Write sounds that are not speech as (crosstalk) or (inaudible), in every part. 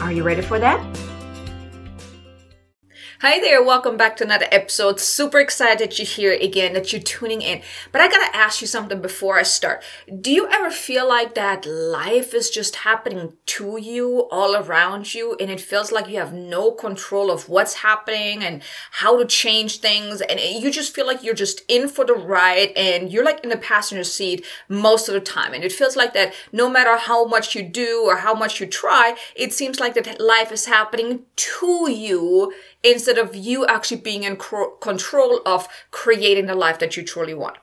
Are you ready for that? Hi there, welcome back to another episode. Super excited that you're here again, that you're tuning in. But I gotta ask you something before I start. Do you ever feel like that life is just happening to you, all around you, and it feels like you have no control of what's happening and how to change things, and you just feel like you're just in for the ride and you're like in the passenger seat most of the time, and it feels like that no matter how much you do or how much you try, it seems like that life is happening to you instead of you actually being in control of creating the life that you truly want.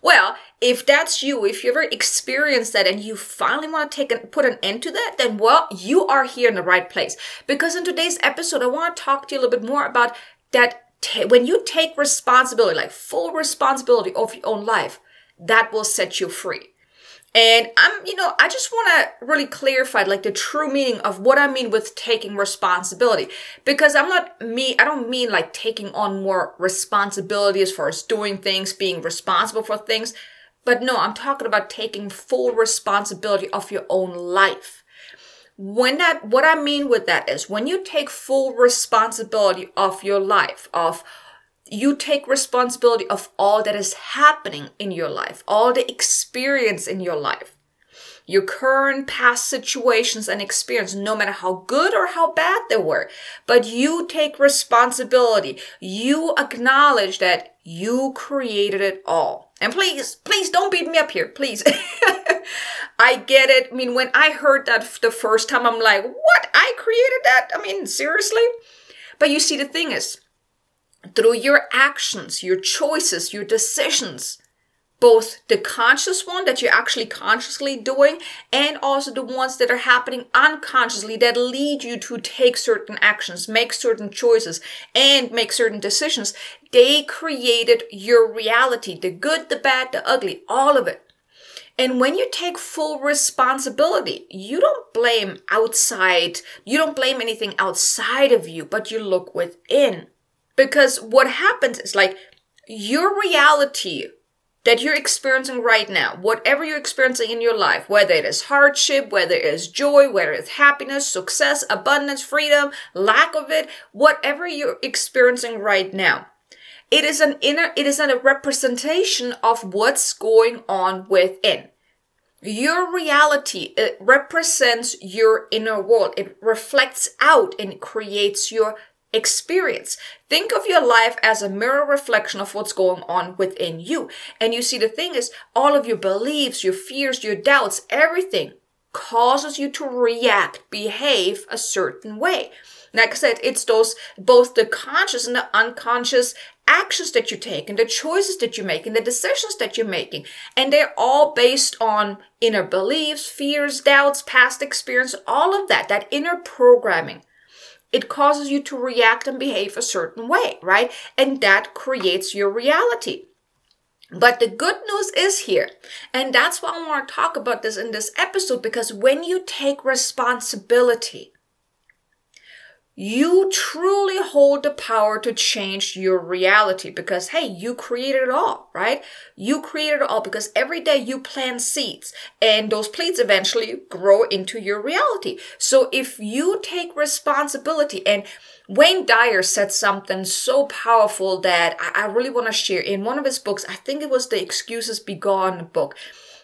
Well, if that's you, if you ever experienced that and you finally want to take and put an end to that, then well, you are here in the right place. Because in today's episode, I want to talk to you a little bit more about that t- when you take responsibility, like full responsibility of your own life, that will set you free. And I'm, you know, I just want to really clarify like the true meaning of what I mean with taking responsibility. Because I'm not me, I don't mean like taking on more responsibility as far as doing things, being responsible for things. But no, I'm talking about taking full responsibility of your own life. When that, what I mean with that is when you take full responsibility of your life, of you take responsibility of all that is happening in your life, all the experience in your life, your current past situations and experience, no matter how good or how bad they were. But you take responsibility. You acknowledge that you created it all. And please, please don't beat me up here, please. (laughs) I get it. I mean, when I heard that the first time, I'm like, what? I created that? I mean, seriously? But you see, the thing is, through your actions, your choices, your decisions, both the conscious one that you're actually consciously doing and also the ones that are happening unconsciously that lead you to take certain actions, make certain choices, and make certain decisions. They created your reality, the good, the bad, the ugly, all of it. And when you take full responsibility, you don't blame outside, you don't blame anything outside of you, but you look within. Because what happens is like your reality that you're experiencing right now, whatever you're experiencing in your life, whether it is hardship, whether it is joy, whether it's happiness, success, abundance, freedom, lack of it, whatever you're experiencing right now, it is an inner, it is a representation of what's going on within. Your reality, it represents your inner world. It reflects out and creates your experience. Think of your life as a mirror reflection of what's going on within you. And you see, the thing is, all of your beliefs, your fears, your doubts, everything causes you to react, behave a certain way. Like I said, it's those both the conscious and the unconscious actions that you take and the choices that you make and the decisions that you're making. And they're all based on inner beliefs, fears, doubts, past experience, all of that, that inner programming it causes you to react and behave a certain way, right? And that creates your reality. But the good news is here. And that's why I want to talk about this in this episode because when you take responsibility, you truly hold the power to change your reality because hey you created it all right? You created it all because every day you plant seeds and those seeds eventually grow into your reality. So if you take responsibility and wayne dyer said something so powerful that i, I really want to share in one of his books. I think it was the excuses be gone book.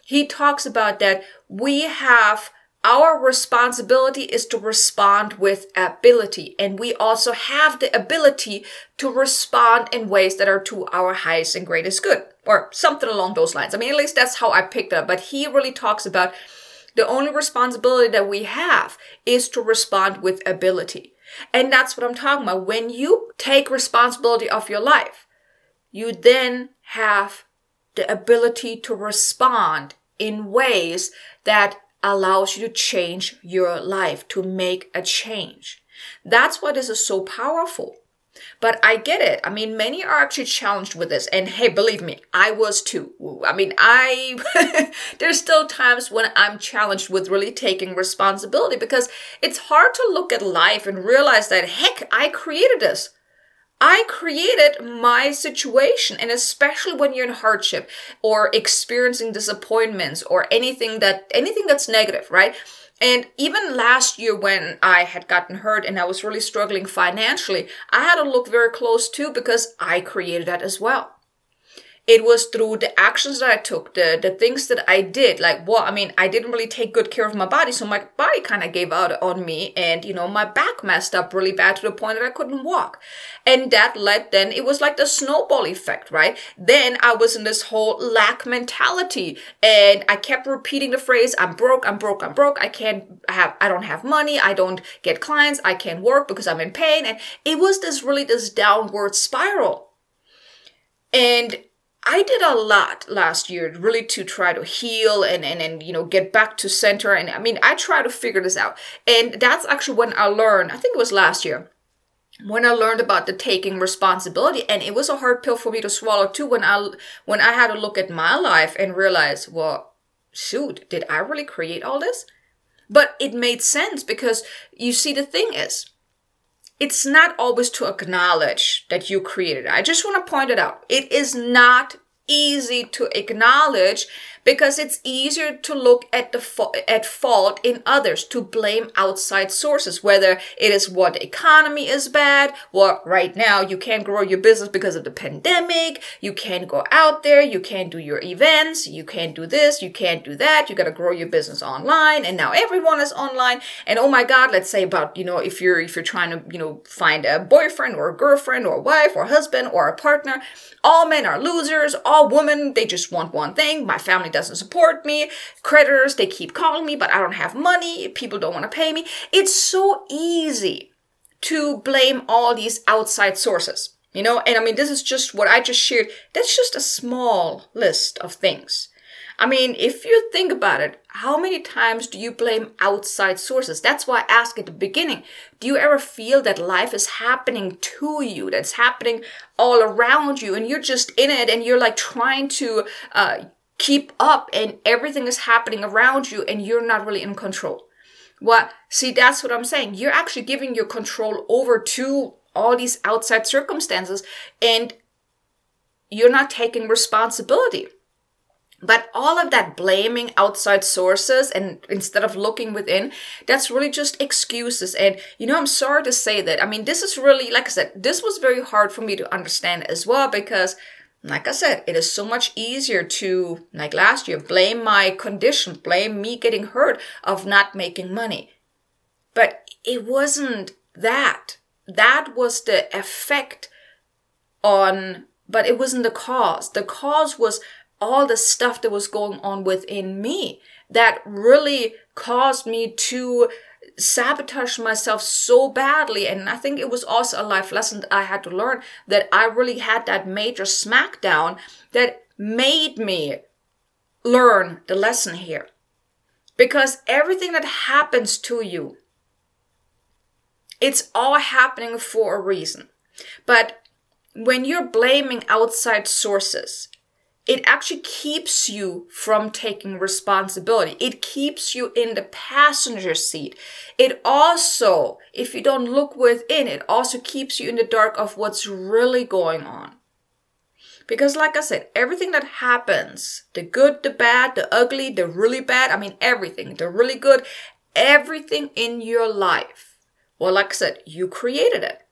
He talks about that we have our responsibility is to respond with ability. And we also have the ability to respond in ways that are to our highest and greatest good, or something along those lines. I mean, at least that's how I picked up. But he really talks about the only responsibility that we have is to respond with ability. And that's what I'm talking about. When you take responsibility of your life, you then have the ability to respond in ways that allows you to change your life, to make a change. That's why this is so powerful. But I get it. I mean, many are actually challenged with this. And hey, believe me, I was too. I mean, I, (laughs) there's still times when I'm challenged with really taking responsibility because it's hard to look at life and realize that, heck, I created this. I created my situation. And especially when you're in hardship or experiencing disappointments or anything that, anything that's negative, right? And even last year when I had gotten hurt and I was really struggling financially, I had to look very close too because I created that as well it was through the actions that I took, the the things that I did. Like, well, I mean, I didn't really take good care of my body, so my body kind of gave out on me, and you know, my back messed up really bad to the point that I couldn't walk, and that led then it was like the snowball effect, right? Then I was in this whole lack mentality, and I kept repeating the phrase, "I'm broke, I'm broke, I'm broke. I can't have, I don't have money, I don't get clients, I can't work because I'm in pain," and it was this really this downward spiral, and I did a lot last year really to try to heal and, and, and, you know, get back to center. And I mean, I try to figure this out. And that's actually when I learned, I think it was last year, when I learned about the taking responsibility. And it was a hard pill for me to swallow too when I, when I had to look at my life and realize, well, shoot, did I really create all this? But it made sense because you see, the thing is, it's not always to acknowledge that you created. I just want to point it out. It is not easy to acknowledge because it's easier to look at the at fault in others to blame outside sources whether it is what the economy is bad what right now you can't grow your business because of the pandemic you can't go out there you can't do your events you can't do this you can't do that you got to grow your business online and now everyone is online and oh my god let's say about you know if you're if you're trying to you know find a boyfriend or a girlfriend or a wife or husband or a partner all men are losers all women they just want one thing my family doesn't support me. Creditors, they keep calling me, but I don't have money. People don't want to pay me. It's so easy to blame all these outside sources. You know, and I mean, this is just what I just shared. That's just a small list of things. I mean, if you think about it, how many times do you blame outside sources? That's why I asked at the beginning. Do you ever feel that life is happening to you, that's happening all around you, and you're just in it and you're like trying to uh, keep up and everything is happening around you and you're not really in control. What? See, that's what I'm saying. You're actually giving your control over to all these outside circumstances and you're not taking responsibility. But all of that blaming outside sources and instead of looking within, that's really just excuses. And you know, I'm sorry to say that. I mean, this is really, like I said, this was very hard for me to understand as well because like I said, it is so much easier to, like last year, blame my condition, blame me getting hurt of not making money. But it wasn't that. That was the effect on, but it wasn't the cause. The cause was all the stuff that was going on within me that really caused me to sabotage myself so badly. And I think it was also a life lesson I had to learn that I really had that major smackdown that made me learn the lesson here. Because everything that happens to you, it's all happening for a reason. But when you're blaming outside sources, it actually keeps you from taking responsibility. It keeps you in the passenger seat. It also, if you don't look within, it also keeps you in the dark of what's really going on. Because, like I said, everything that happens the good, the bad, the ugly, the really bad I mean, everything, the really good, everything in your life well, like I said, you created it.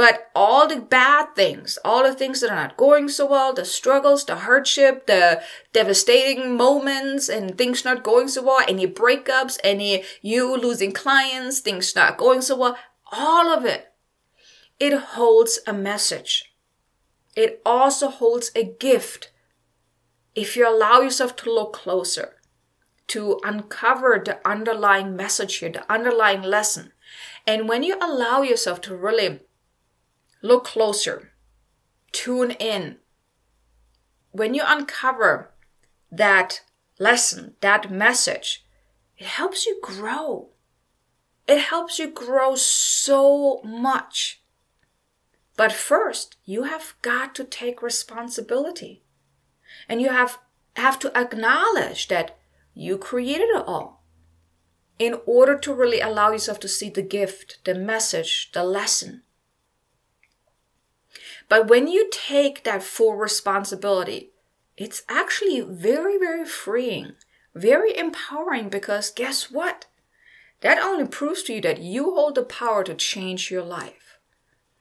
But all the bad things, all the things that are not going so well, the struggles, the hardship, the devastating moments, and things not going so well, any breakups, any you losing clients, things not going so well, all of it, it holds a message. It also holds a gift. If you allow yourself to look closer, to uncover the underlying message here, the underlying lesson. And when you allow yourself to really Look closer. Tune in. When you uncover that lesson, that message, it helps you grow. It helps you grow so much. But first, you have got to take responsibility. And you have, have to acknowledge that you created it all in order to really allow yourself to see the gift, the message, the lesson. But when you take that full responsibility, it's actually very, very freeing, very empowering because guess what? That only proves to you that you hold the power to change your life.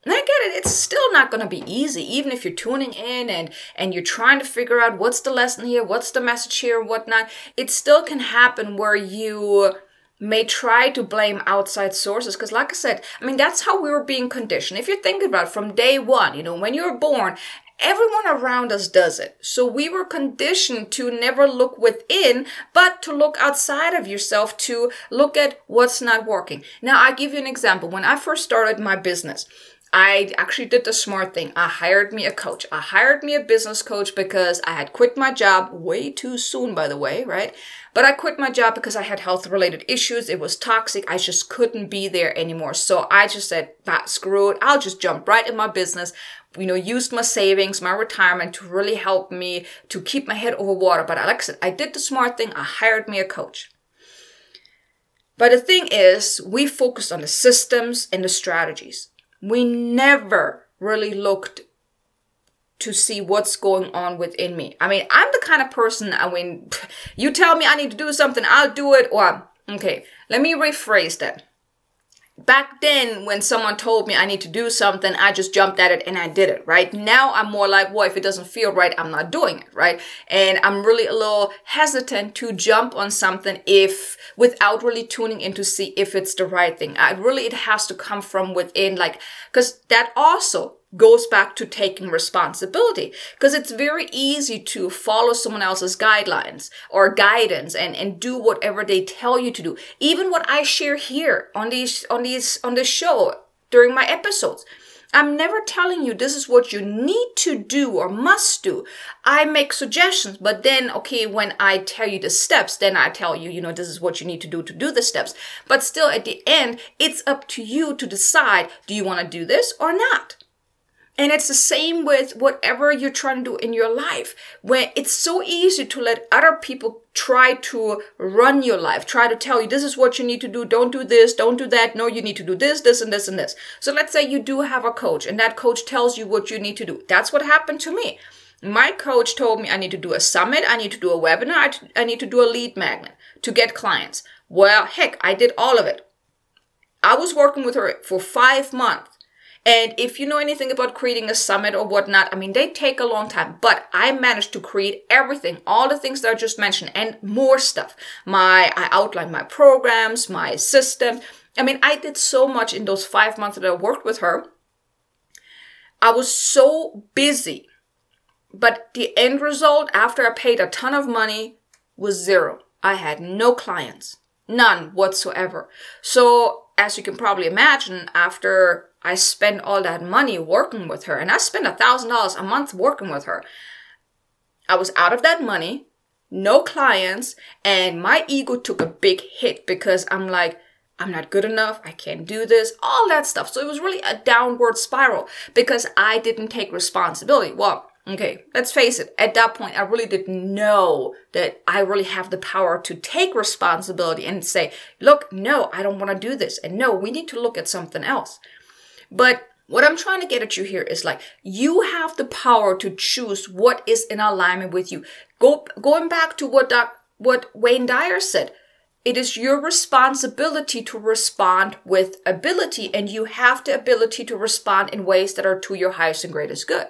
And I get it, it's still not going to be easy, even if you're tuning in and, and you're trying to figure out what's the lesson here, what's the message here, and whatnot. It still can happen where you may try to blame outside sources because like i said i mean that's how we were being conditioned. If you think about it from day one you know when you were born everyone around us does it. So we were conditioned to never look within but to look outside of yourself to look at what's not working. Now i give you an example. When i first started my business I actually did the smart thing. I hired me a coach. I hired me a business coach because I had quit my job way too soon, by the way, right? But I quit my job because I had health related issues. It was toxic. I just couldn't be there anymore. So I just said, that screw it. I'll just jump right in my business. You know, used my savings, my retirement to really help me to keep my head over water. But like I said, I did the smart thing. I hired me a coach. But the thing is, we focused on the systems and the strategies we never really looked to see what's going on within me. I mean, I'm the kind of person, I mean, (laughs) you tell me I need to do something, I'll do it, or, okay, let me rephrase that back then when someone told me i need to do something i just jumped at it and i did it right? Now i'm more like well if it doesn't feel right i'm not doing it right? And i'm really a little hesitant to jump on something if without really tuning in to see if it's the right thing. I really it has to come from within like because that also goes back to taking responsibility because it's very easy to follow someone else's guidelines or guidance and, and do whatever they tell you to do. Even what i share here on these on these on this show during my episodes i'm never telling you this is what you need to do or must do. I make suggestions but then okay when i tell you the steps then i tell you you know this is what you need to do to do the steps. But still at the end it's up to you to decide do you want to do this or not and it's the same with whatever you're trying to do in your life. When it's so easy to let other people try to run your life, try to tell you this is what you need to do, don't do this, don't do that, no, you need to do this, this, and this, and this. So let's say you do have a coach and that coach tells you what you need to do. That's what happened to me. My coach told me I need to do a summit, I need to do a webinar, I need to do a lead magnet to get clients. Well, heck, I did all of it. I was working with her for five months and if you know anything about creating a summit or whatnot, I mean, they take a long time, but I managed to create everything, all the things that I just mentioned and more stuff. My, I outlined my programs, my system. I mean, I did so much in those five months that I worked with her. I was so busy, but the end result after I paid a ton of money was zero. I had no clients, none whatsoever. So as you can probably imagine, after I spent all that money working with her, and I spent a thousand dollars a month working with her. I was out of that money, no clients, and my ego took a big hit because I'm like, I'm not good enough, I can't do this, all that stuff. So it was really a downward spiral because I didn't take responsibility. Well, okay, let's face it, at that point, I really didn't know that I really have the power to take responsibility and say, look, no, I don't want to do this. And no, we need to look at something else. But what I'm trying to get at you here is like you have the power to choose what is in alignment with you. Go going back to what Doc, what Wayne Dyer said. It is your responsibility to respond with ability, and you have the ability to respond in ways that are to your highest and greatest good.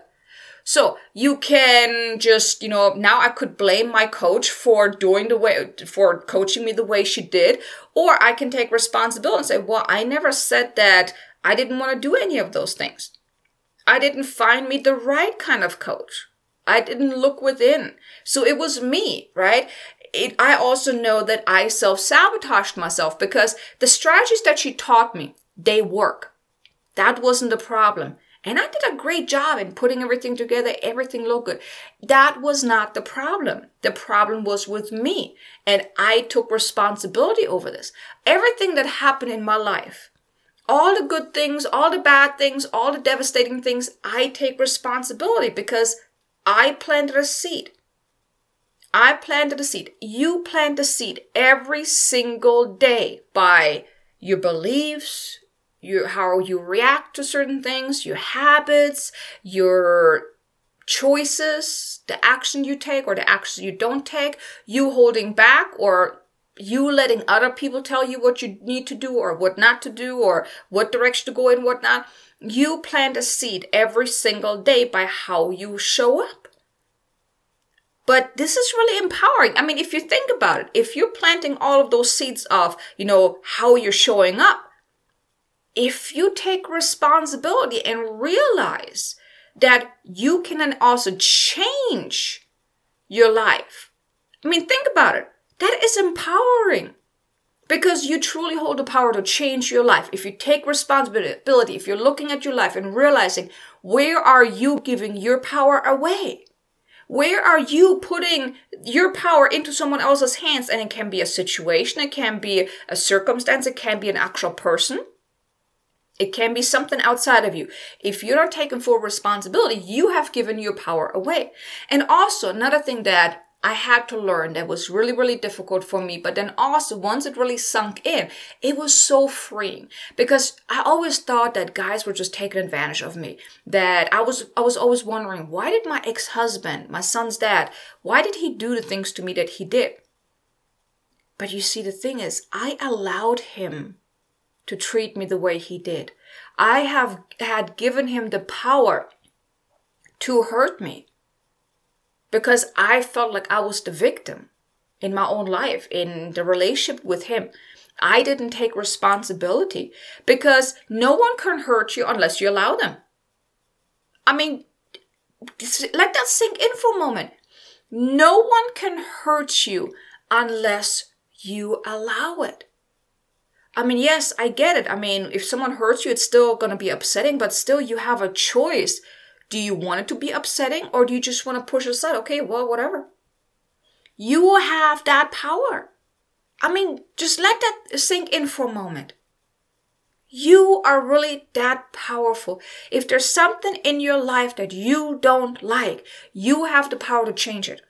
So you can just, you know, now I could blame my coach for doing the way, for coaching me the way she did, or I can take responsibility and say, well, I never said that I didn't want to do any of those things. I didn't find me the right kind of coach. I didn't look within. So it was me, right? It, I also know that I self sabotaged myself because the strategies that she taught me, they work. That wasn't the problem. And I did a great job in putting everything together. Everything looked good. That was not the problem. The problem was with me. And I took responsibility over this. Everything that happened in my life, all the good things, all the bad things, all the devastating things, I take responsibility because I planted a seed. I planted a seed. You plant a seed every single day by your beliefs, your how you react to certain things, your habits, your choices, the action you take or the action you don't take, you holding back or you letting other people tell you what you need to do or what not to do or what direction to go in, what not. You plant a seed every single day by how you show up. But this is really empowering. I mean, if you think about it, if you're planting all of those seeds of, you know, how you're showing up, if you take responsibility and realize that you can also change your life. I mean, think about it. That is empowering because you truly hold the power to change your life. If you take responsibility, if you're looking at your life and realizing where are you giving your power away? Where are you putting your power into someone else's hands? And it can be a situation, it can be a circumstance, it can be an actual person. It can be something outside of you. If you're not taking full responsibility, you have given your power away. And also, another thing that I had to learn that was really, really difficult for me. But then also, once it really sunk in, it was so freeing because I always thought that guys were just taking advantage of me. That I was, I was always wondering, why did my ex-husband, my son's dad, why did he do the things to me that he did? But you see, the thing is, I allowed him to treat me the way he did. I have had given him the power to hurt me because I felt like I was the victim in my own life, in the relationship with him. I didn't take responsibility because no one can hurt you unless you allow them. I mean, let that sink in for a moment. No one can hurt you unless you allow it. I mean, yes, I get it. I mean, if someone hurts you, it's still going to be upsetting, but still you have a choice do you want it to be upsetting or do you just want to push aside? Okay, well, whatever. You have that power. I mean, just let that sink in for a moment. You are really that powerful. If there's something in your life that you don't like, you have the power to change it.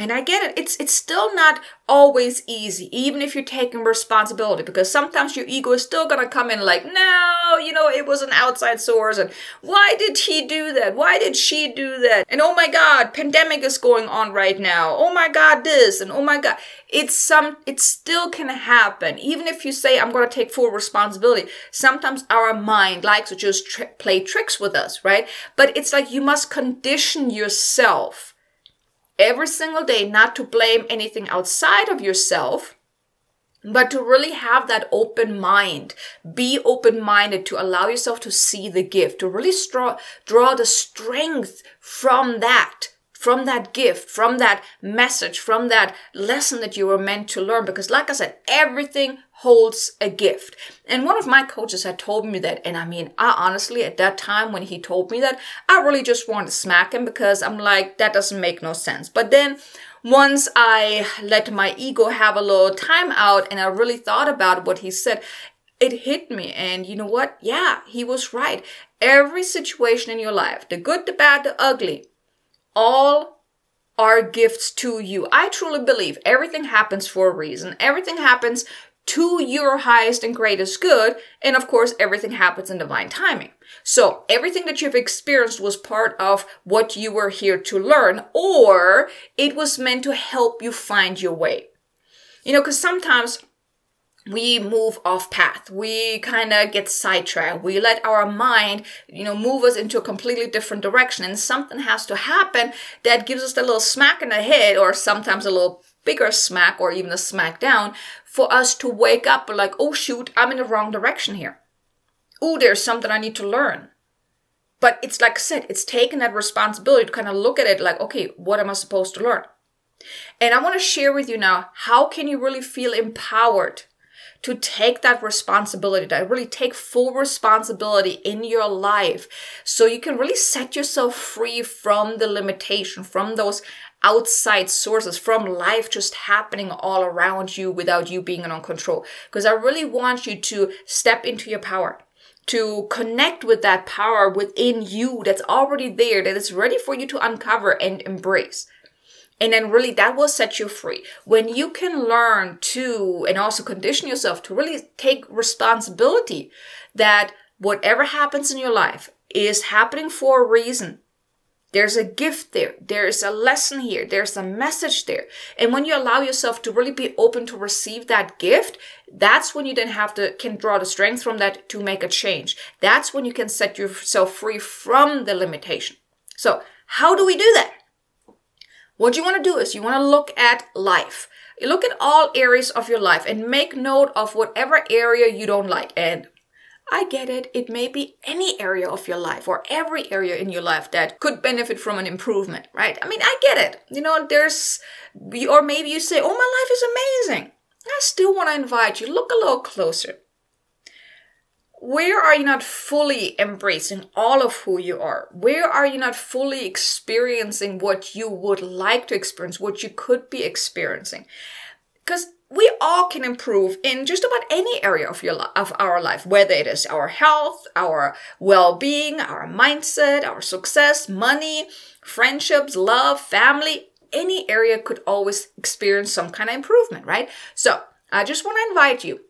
And I get it. It's it's still not always easy, even if you're taking responsibility, because sometimes your ego is still gonna come in like, no, you know, it was an outside source, and why did he do that? Why did she do that? And oh my god, pandemic is going on right now. Oh my god, this and oh my god. It's some it still can happen. Even if you say I'm gonna take full responsibility, sometimes our mind likes to just tri- play tricks with us, right? But it's like you must condition yourself every single day not to blame anything outside of yourself but to really have that open mind. Be open minded to allow yourself to see the gift to really draw, draw the strength from that from that gift, from that message, from that lesson that you were meant to learn. Because, like I said, everything holds a gift. And one of my coaches had told me that. And I mean, I honestly, at that time when he told me that, I really just wanted to smack him because I'm like, that doesn't make no sense. But then once I let my ego have a little time out and I really thought about what he said, it hit me. And you know what? Yeah, he was right. Every situation in your life, the good, the bad, the ugly, all are gifts to you. I truly believe everything happens for a reason. Everything happens to your highest and greatest good. And of course, everything happens in divine timing. So everything that you've experienced was part of what you were here to learn, or it was meant to help you find your way. You know, because sometimes we move off path. We kind of get sidetracked. We let our mind, you know, move us into a completely different direction. And something has to happen that gives us a little smack in the head or sometimes a little bigger smack or even a smack down for us to wake up like, oh shoot, I'm in the wrong direction here. Oh, there's something I need to learn. But it's like I said, it's taking that responsibility to kind of look at it like, okay, what am I supposed to learn? And I want to share with you now, how can you really feel empowered to take that responsibility, to really take full responsibility in your life so you can really set yourself free from the limitation, from those outside sources, from life just happening all around you without you being in control. Because I really want you to step into your power to connect with that power within you that's already there, that is ready for you to uncover and embrace. And then really that will set you free. When you can learn to, and also condition yourself to really take responsibility that whatever happens in your life is happening for a reason. There's a gift there. There's a lesson here. There's a message there. And when you allow yourself to really be open to receive that gift, that's when you then have to, can draw the strength from that to make a change. That's when you can set yourself free from the limitation. So how do we do that? What you want to do is you want to look at life. You look at all areas of your life and make note of whatever area you don't like. And I get it. It may be any area of your life or every area in your life that could benefit from an improvement, right? I mean, I get it. You know, there's, or maybe you say, oh, my life is amazing. I still want to invite you, look a little closer. Where are you not fully embracing all of who you are? Where are you not fully experiencing what you would like to experience, what you could be experiencing? Because we all can improve in just about any area of your of our life whether it is our health our well-being our mindset our success money friendships love family any area could always experience some kind of improvement right so i just want to invite you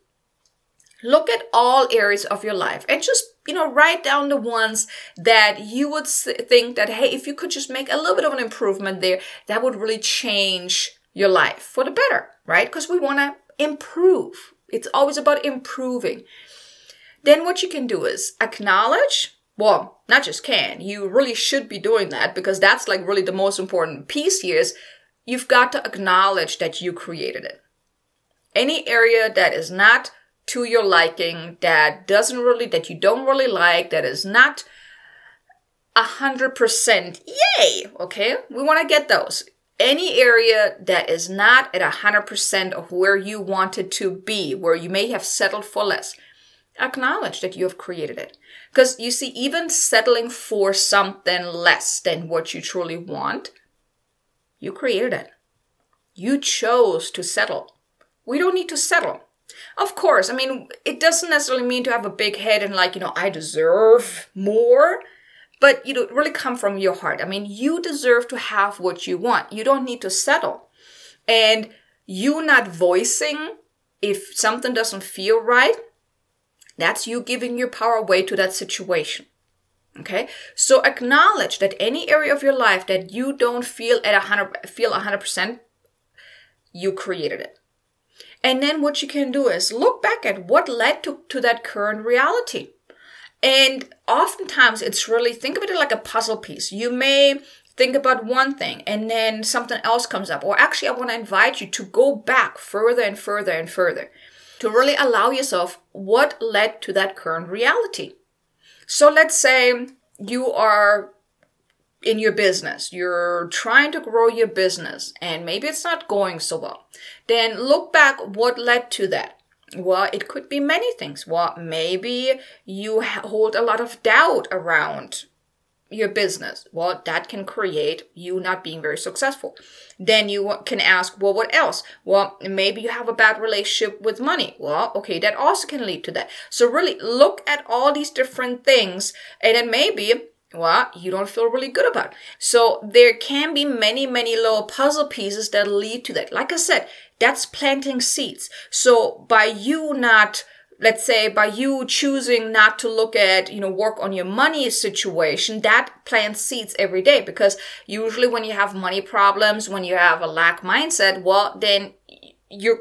look at all areas of your life and just you know write down the ones that you would think that hey if you could just make a little bit of an improvement there that would really change your life for the better right? Because we want to improve. It's always about improving. Then what you can do is acknowledge, well, not just can, you really should be doing that because that's like really the most important piece here is you've got to acknowledge that you created it. Any area that is not to your liking, that doesn't really, that you don't really like, that is not a hundred percent yay, okay? We want to get those any area that is not at a 100% of where you wanted to be, where you may have settled for less, acknowledge that you have created it. Because you see, even settling for something less than what you truly want, you created it. You chose to settle. We don't need to settle. Of course, I mean, it doesn't necessarily mean to have a big head and like, you know, I deserve more but you know it really come from your heart. I mean you deserve to have what you want. You don't need to settle. And you not voicing if something doesn't feel right that's you giving your power away to that situation okay? So acknowledge that any area of your life that you don't feel at a 100 feel a 100% you created it and then what you can do is look back at what led to, to that current reality and oftentimes it's really, think of it like a puzzle piece. You may think about one thing and then something else comes up. Or actually, I want to invite you to go back further and further and further to really allow yourself what led to that current reality. So let's say you are in your business, you're trying to grow your business, and maybe it's not going so well. Then look back what led to that. Well, it could be many things. Well, maybe you hold a lot of doubt around your business. Well, that can create you not being very successful. Then you can ask, well, what else? Well, maybe you have a bad relationship with money. Well, okay, that also can lead to that. So really look at all these different things and then maybe well, you don't feel really good about. So there can be many, many little puzzle pieces that lead to that. Like I said, that's planting seeds. So by you not, let's say by you choosing not to look at, you know, work on your money situation, that plants seeds every day because usually when you have money problems, when you have a lack mindset, well, then you're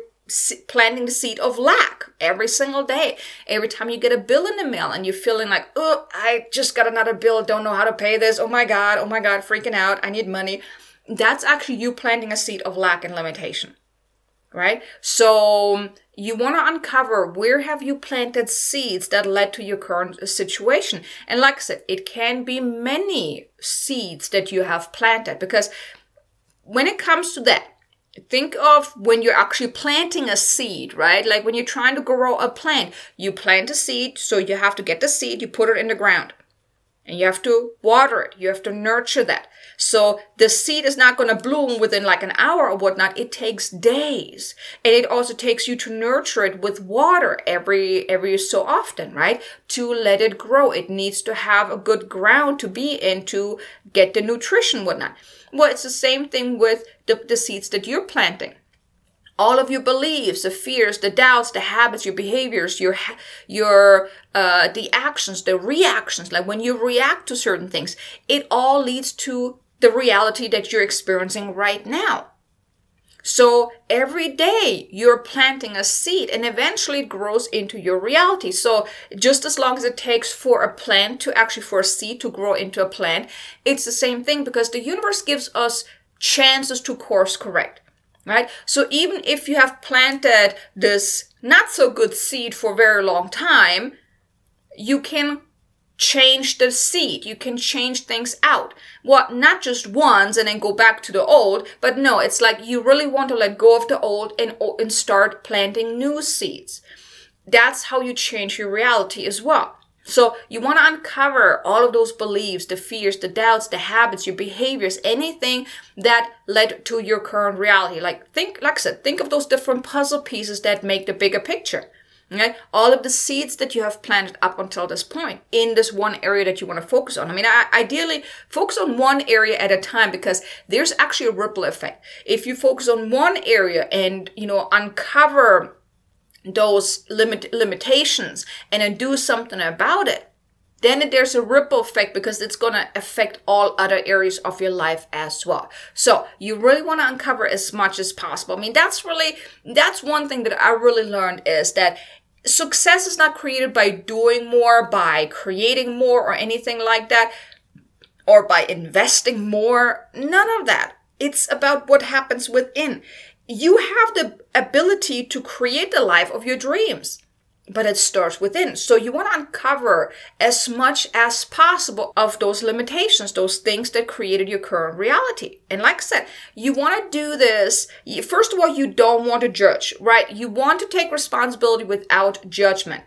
planting the seed of lack every single day. Every time you get a bill in the mail and you're feeling like, oh, I just got another bill, don't know how to pay this. Oh my God, oh my God, freaking out. I need money. That's actually you planting a seed of lack and limitation, right? So you want to uncover where have you planted seeds that led to your current situation. And like I said, it can be many seeds that you have planted because when it comes to that, think of when you're actually planting a seed, right? Like when you're trying to grow a plant, you plant a seed, so you have to get the seed, you put it in the ground. And you have to water it. You have to nurture that. So the seed is not going to bloom within like an hour or whatnot. It takes days. And it also takes you to nurture it with water every, every so often, right? To let it grow. It needs to have a good ground to be in to get the nutrition, whatnot. Well, it's the same thing with the, the seeds that you're planting all of your beliefs, the fears, the doubts, the habits, your behaviors, your your uh, the actions, the reactions, like when you react to certain things, it all leads to the reality that you're experiencing right now. So every day you're planting a seed and eventually it grows into your reality. So just as long as it takes for a plant to actually for a seed to grow into a plant, it's the same thing because the universe gives us chances to course correct right? So even if you have planted this not so good seed for a very long time, you can change the seed. You can change things out. Well, not just once and then go back to the old, but no, it's like you really want to let go of the old and, and start planting new seeds. That's how you change your reality as well. So you want to uncover all of those beliefs, the fears, the doubts, the habits, your behaviors, anything that led to your current reality. Like think, like I said, think of those different puzzle pieces that make the bigger picture. Okay? All of the seeds that you have planted up until this point in this one area that you want to focus on. I mean, I, ideally focus on one area at a time because there's actually a ripple effect. If you focus on one area and, you know, uncover those limit limitations and then do something about it then there's a ripple effect because it's going to affect all other areas of your life as well. So you really want to uncover as much as possible. I mean, that's really, that's one thing that I really learned is that success is not created by doing more, by creating more or anything like that, or by investing more. None of that. It's about what happens within you have the ability to create the life of your dreams but it starts within. So you want to uncover as much as possible of those limitations, those things that created your current reality. And like I said, you want to do this. First of all, you don't want to judge, right? You want to take responsibility without judgment.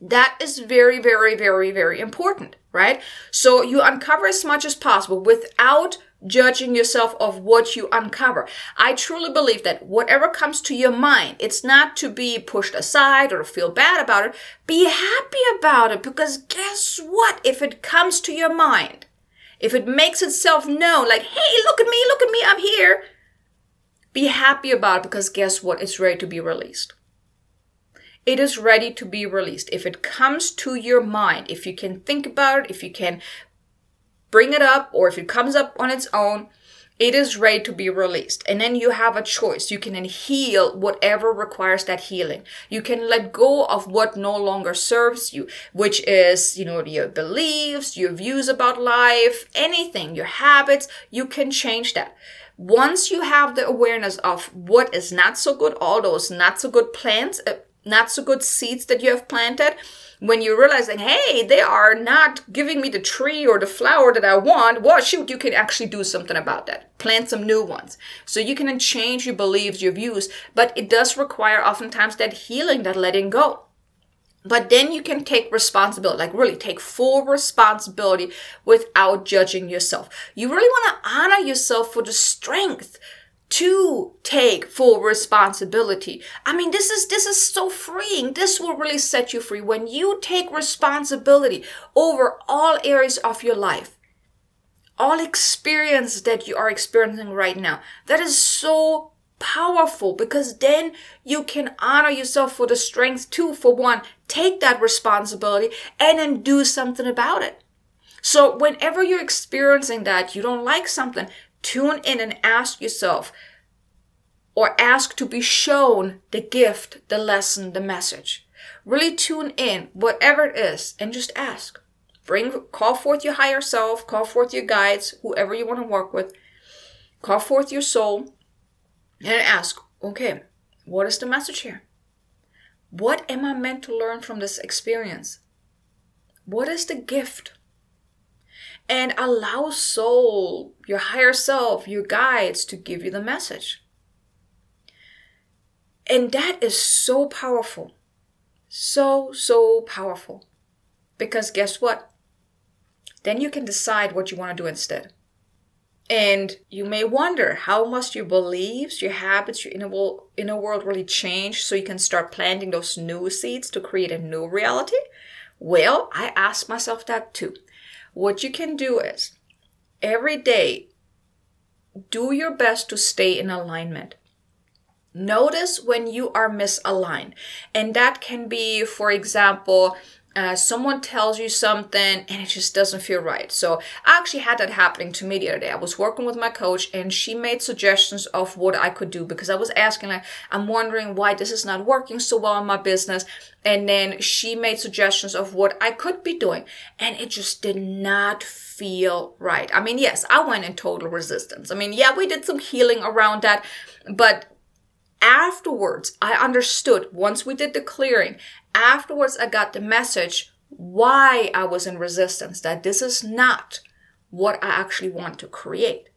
That is very, very, very, very important, right? So you uncover as much as possible without judging yourself of what you uncover. I truly believe that whatever comes to your mind, it's not to be pushed aside or feel bad about it. Be happy about it because guess what? If it comes to your mind, if it makes itself known, like, hey, look at me, look at me, I'm here, be happy about it because guess what? It's ready to be released. It is ready to be released. If it comes to your mind, if you can think about it, if you can bring it up or if it comes up on its own, it is ready to be released. And then you have a choice. You can heal whatever requires that healing. You can let go of what no longer serves you, which is, you know, your beliefs, your views about life, anything, your habits. You can change that. Once you have the awareness of what is not so good, all those not so good plants, uh, not so good seeds that you have planted, when you realize that, hey, they are not giving me the tree or the flower that I want, well, shoot, you can actually do something about that. Plant some new ones. So you can change your beliefs, your views, but it does require oftentimes that healing, that letting go. But then you can take responsibility, like really take full responsibility without judging yourself. You really want to honor yourself for the strength to take full responsibility. I mean, this is, this is so freeing. This will really set you free when you take responsibility over all areas of your life. All experience that you are experiencing right now. That is so powerful because then you can honor yourself for the strength to, for one, take that responsibility and then do something about it. So whenever you're experiencing that, you don't like something, tune in and ask yourself, or ask to be shown the gift, the lesson, the message. Really tune in, whatever it is, and just ask. Bring, call forth your higher self, call forth your guides, whoever you want to work with. Call forth your soul and ask, okay, what is the message here? What am I meant to learn from this experience? What is the gift? And allow soul, your higher self, your guides to give you the message. And that is so powerful. So, so powerful. Because guess what? Then you can decide what you want to do instead. And you may wonder how must your beliefs, your habits, your inner world, inner world really change so you can start planting those new seeds to create a new reality? Well, I ask myself that too. What you can do is every day do your best to stay in alignment. Notice when you are misaligned. And that can be, for example, uh, someone tells you something and it just doesn't feel right. So I actually had that happening to me the other day. I was working with my coach and she made suggestions of what I could do because I was asking like, I'm wondering why this is not working so well in my business. And then she made suggestions of what I could be doing and it just did not feel right. I mean, yes, I went in total resistance. I mean, yeah, we did some healing around that, but afterwards, I understood once we did the clearing, afterwards, I got the message why I was in resistance, that this is not what I actually want to create.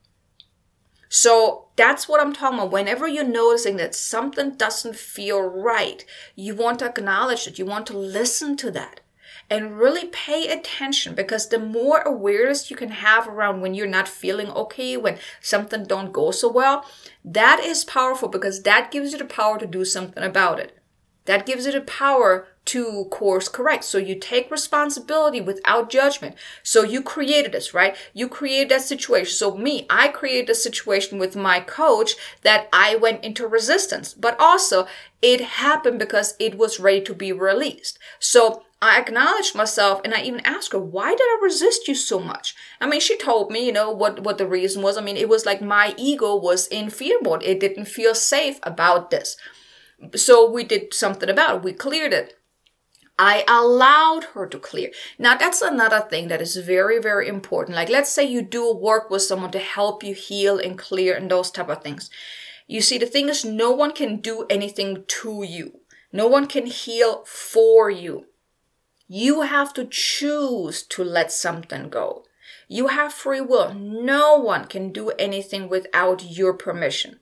So that's what I'm talking about. Whenever you're noticing that something doesn't feel right, you want to acknowledge it. You want to listen to that and really pay attention because the more awareness you can have around when you're not feeling okay, when something don't go so well, that is powerful because that gives you the power to do something about it. That gives you the power to course correct. So you take responsibility without judgment. So you created this, right? You created that situation. So me, I created a situation with my coach that I went into resistance, but also it happened because it was ready to be released. So I acknowledged myself and I even asked her, why did I resist you so much? I mean, she told me, you know, what, what the reason was. I mean, it was like my ego was in fear mode. It didn't feel safe about this. So we did something about it. We cleared it. I allowed her to clear. Now that's another thing that is very, very important. Like let's say you do work with someone to help you heal and clear and those type of things. You see, the thing is no one can do anything to you. No one can heal for you. You have to choose to let something go. You have free will. No one can do anything without your permission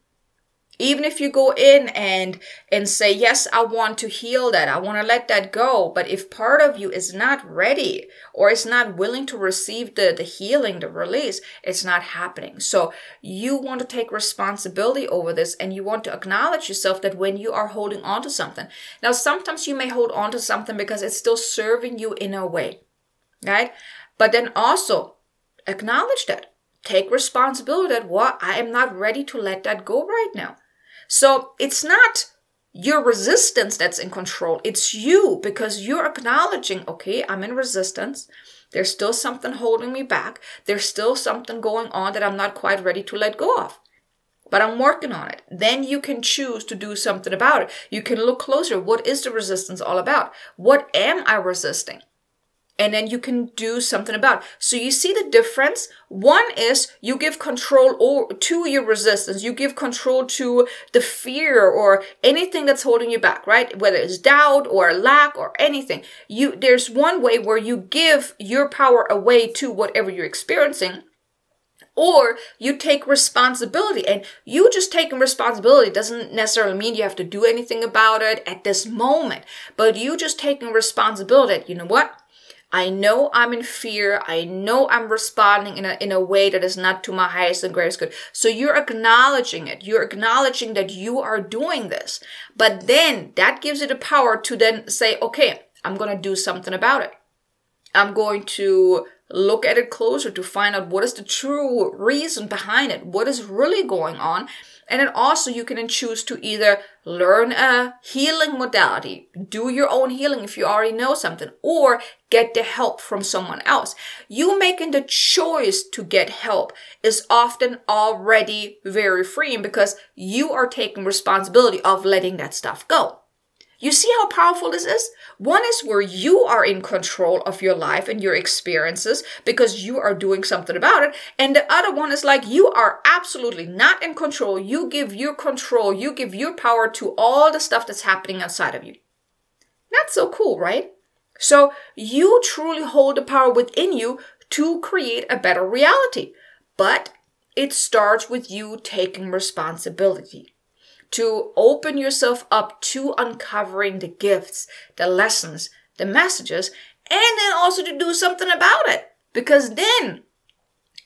even if you go in and and say yes i want to heal that. I want to let that go. But if part of you is not ready or is not willing to receive the the healing the release it's not happening. So you want to take responsibility over this and you want to acknowledge yourself that when you are holding on to something now sometimes you may hold on to something because it's still serving you in a way right? But then also acknowledge that. Take responsibility that what? I am not ready to let that go right now. So it's not your resistance that's in control. It's you because you're acknowledging, okay, I'm in resistance. There's still something holding me back. There's still something going on that I'm not quite ready to let go of. But I'm working on it. Then you can choose to do something about it. You can look closer. What is the resistance all about? What am I resisting? And then you can do something about it. So you see the difference? One is you give control to your resistance. You give control to the fear or anything that's holding you back, right? Whether it's doubt or lack or anything. You, there's one way where you give your power away to whatever you're experiencing or you take responsibility and you just taking responsibility doesn't necessarily mean you have to do anything about it at this moment but you just taking responsibility you know what I know I'm in fear. I know I'm responding in a, in a way that is not to my highest and greatest good. So you're acknowledging it. You're acknowledging that you are doing this. But then that gives you the power to then say, okay, I'm going to do something about it. I'm going to look at it closer to find out what is the true reason behind it. What is really going on? And then also you can choose to either learn a healing modality, do your own healing if you already know something, or get the help from someone else. You making the choice to get help is often already very freeing because you are taking responsibility of letting that stuff go. You see how powerful this is? One is where you are in control of your life and your experiences because you are doing something about it. And the other one is like you are absolutely not in control. You give your control, you give your power to all the stuff that's happening outside of you. That's so cool, right? So you truly hold the power within you to create a better reality. But it starts with you taking responsibility to open yourself up to uncovering the gifts, the lessons, the messages, and then also to do something about it. Because then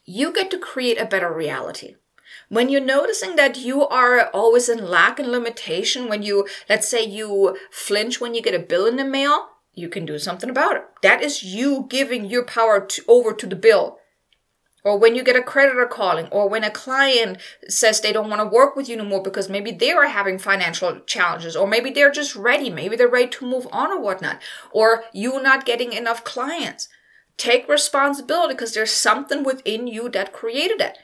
you get to create a better reality. When you're noticing that you are always in lack and limitation, when you, let's say you flinch when you get a bill in the mail, you can do something about it. That is you giving your power to, over to the bill or when you get a creditor calling, or when a client says they don't want to work with you anymore because maybe they are having financial challenges, or maybe they're just ready, maybe they're ready to move on or whatnot, or you not getting enough clients. Take responsibility because there's something within you that created it.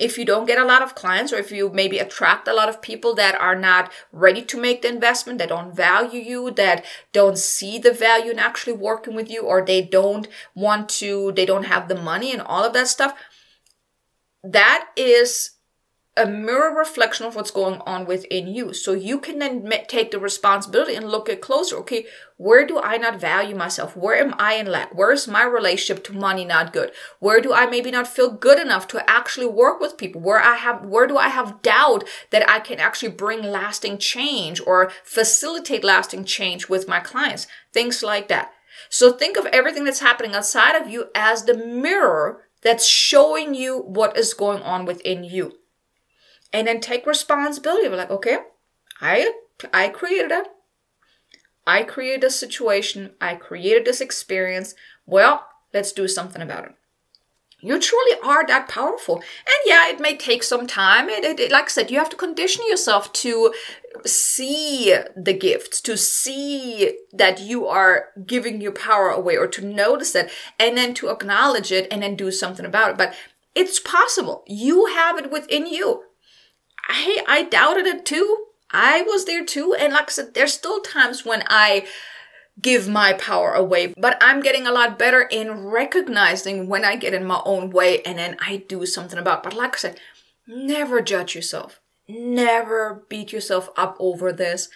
If you don't get a lot of clients, or if you maybe attract a lot of people that are not ready to make the investment, that don't value you, that don't see the value in actually working with you, or they don't want to, they don't have the money and all of that stuff, that is a mirror reflection of what's going on within you. So you can then take the responsibility and look at closer. Okay, where do I not value myself? Where am I in lack? Where is my relationship to money not good? Where do I maybe not feel good enough to actually work with people? Where I have, where do I have doubt that I can actually bring lasting change or facilitate lasting change with my clients? Things like that. So think of everything that's happening outside of you as the mirror that's showing you what is going on within you and then take responsibility. We're like, okay, I I created it. I created this situation. I created this experience. Well, let's do something about it. You truly are that powerful. And yeah, it may take some time. It, it, it, like I said, you have to condition yourself to see the gifts, to see that you are giving your power away or to notice it and then to acknowledge it and then do something about it. But it's possible. You have it within you. I I doubted it too. I was there too. And like I said, there's still times when I give my power away, but I'm getting a lot better in recognizing when I get in my own way and then I do something about. It. But like I said, never judge yourself. Never beat yourself up over this.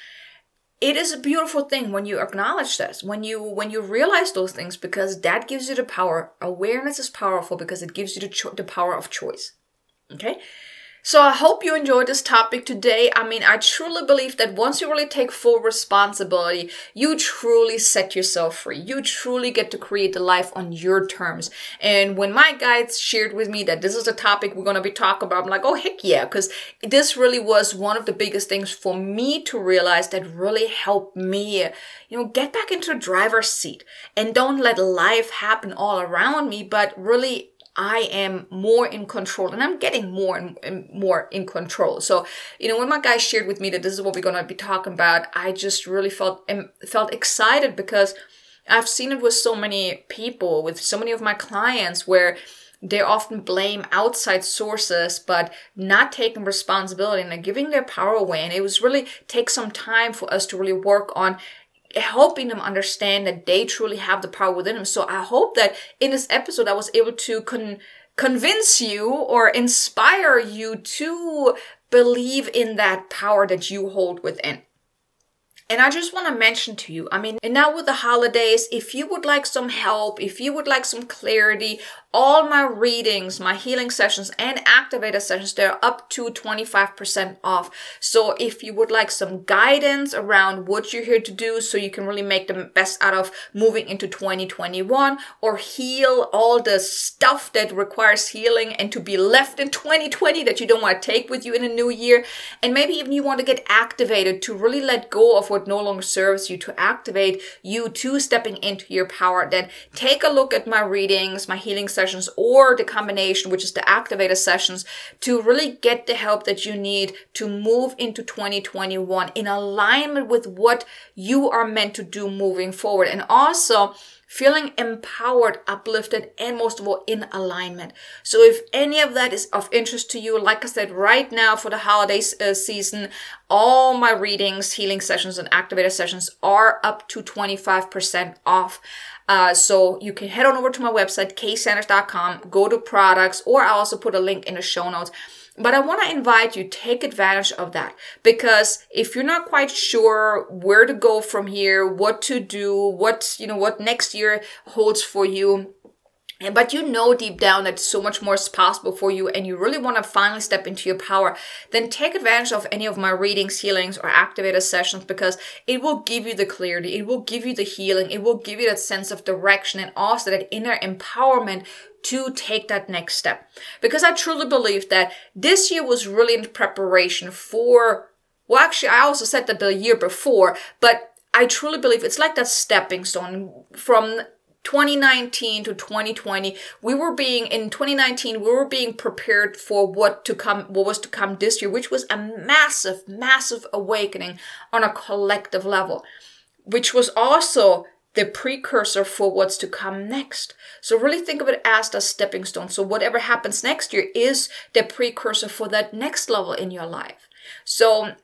It is a beautiful thing when you acknowledge this, when you when you realize those things, because that gives you the power. Awareness is powerful because it gives you the, cho- the power of choice. Okay, so I hope you enjoyed this topic today. I mean, I truly believe that once you really take full responsibility, you truly set yourself free. You truly get to create the life on your terms. And when my guides shared with me that this is a topic we're going to be talking about, I'm like, oh, heck yeah, because this really was one of the biggest things for me to realize that really helped me, you know, get back into the driver's seat and don't let life happen all around me, but really I am more in control and I'm getting more and more in control. So, you know, when my guy shared with me that this is what we're going to be talking about, I just really felt, felt excited because I've seen it with so many people, with so many of my clients where they often blame outside sources, but not taking responsibility and giving their power away. And it was really take some time for us to really work on helping them understand that they truly have the power within them. So I hope that in this episode I was able to con- convince you or inspire you to believe in that power that you hold within. And I just want to mention to you, I mean, and now with the holidays, if you would like some help, if you would like some clarity, all my readings, my healing sessions, and activator sessions, they're up to 25% off. So if you would like some guidance around what you're here to do so you can really make the best out of moving into 2021 or heal all the stuff that requires healing and to be left in 2020 that you don't want to take with you in a new year, and maybe even you want to get activated to really let go of what no longer serves you to activate you to stepping into your power, then take a look at my readings, my healing sessions sessions or the combination, which is the activator sessions to really get the help that you need to move into 2021 in alignment with what you are meant to do moving forward. And also, feeling empowered, uplifted, and most of all in alignment. So if any of that is of interest to you, like I said, right now for the holiday uh, season, all my readings, healing sessions, and activator sessions are up to 25% off. Uh, so you can head on over to my website, kaysanders.com, go to products, or I'll also put a link in the show notes. But I want to invite you take advantage of that because if you're not quite sure where to go from here, what to do, what, you know, what next year holds for you, but you know deep down that so much more is possible for you and you really want to finally step into your power, then take advantage of any of my readings, healings, or activator sessions because it will give you the clarity, it will give you the healing, it will give you that sense of direction and also that inner empowerment to take that next step. Because I truly believe that this year was really in preparation for, well, actually, I also said that the year before, but I truly believe it's like that stepping stone from 2019 to 2020 we were being in 2019 we were being prepared for what to come what was to come this year which was a massive massive awakening on a collective level which was also the precursor for what's to come next. So really think of it as a stepping stone. So whatever happens next year is the precursor for that next level in your life. So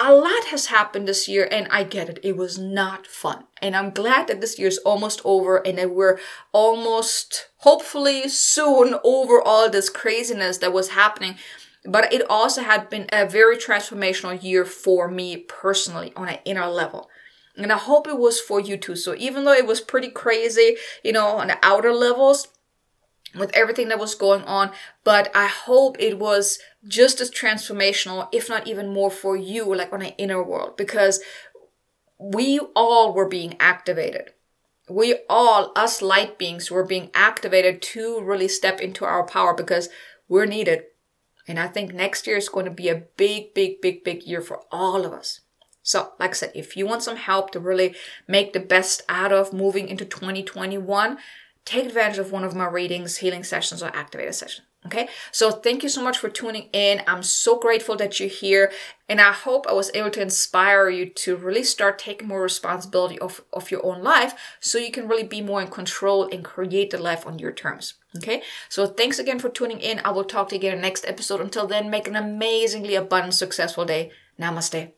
a lot has happened this year and I get it. It was not fun. And I'm glad that this year is almost over and that we're almost, hopefully soon over all this craziness that was happening. But it also had been a very transformational year for me personally on an inner level. And I hope it was for you too. So even though it was pretty crazy, you know, on the outer levels, with everything that was going on, but I hope it was just as transformational, if not even more for you, like on an inner world, because we all were being activated. We all, us light beings, were being activated to really step into our power because we're needed. And I think next year is going to be a big, big, big, big year for all of us. So, like I said, if you want some help to really make the best out of moving into 2021, take advantage of one of my readings, healing sessions, or activator sessions. Okay, so thank you so much for tuning in. I'm so grateful that you're here, and I hope I was able to inspire you to really start taking more responsibility of, of your own life so you can really be more in control and create the life on your terms. Okay, so thanks again for tuning in. I will talk to you again in next episode. Until then, make an amazingly abundant, successful day. Namaste.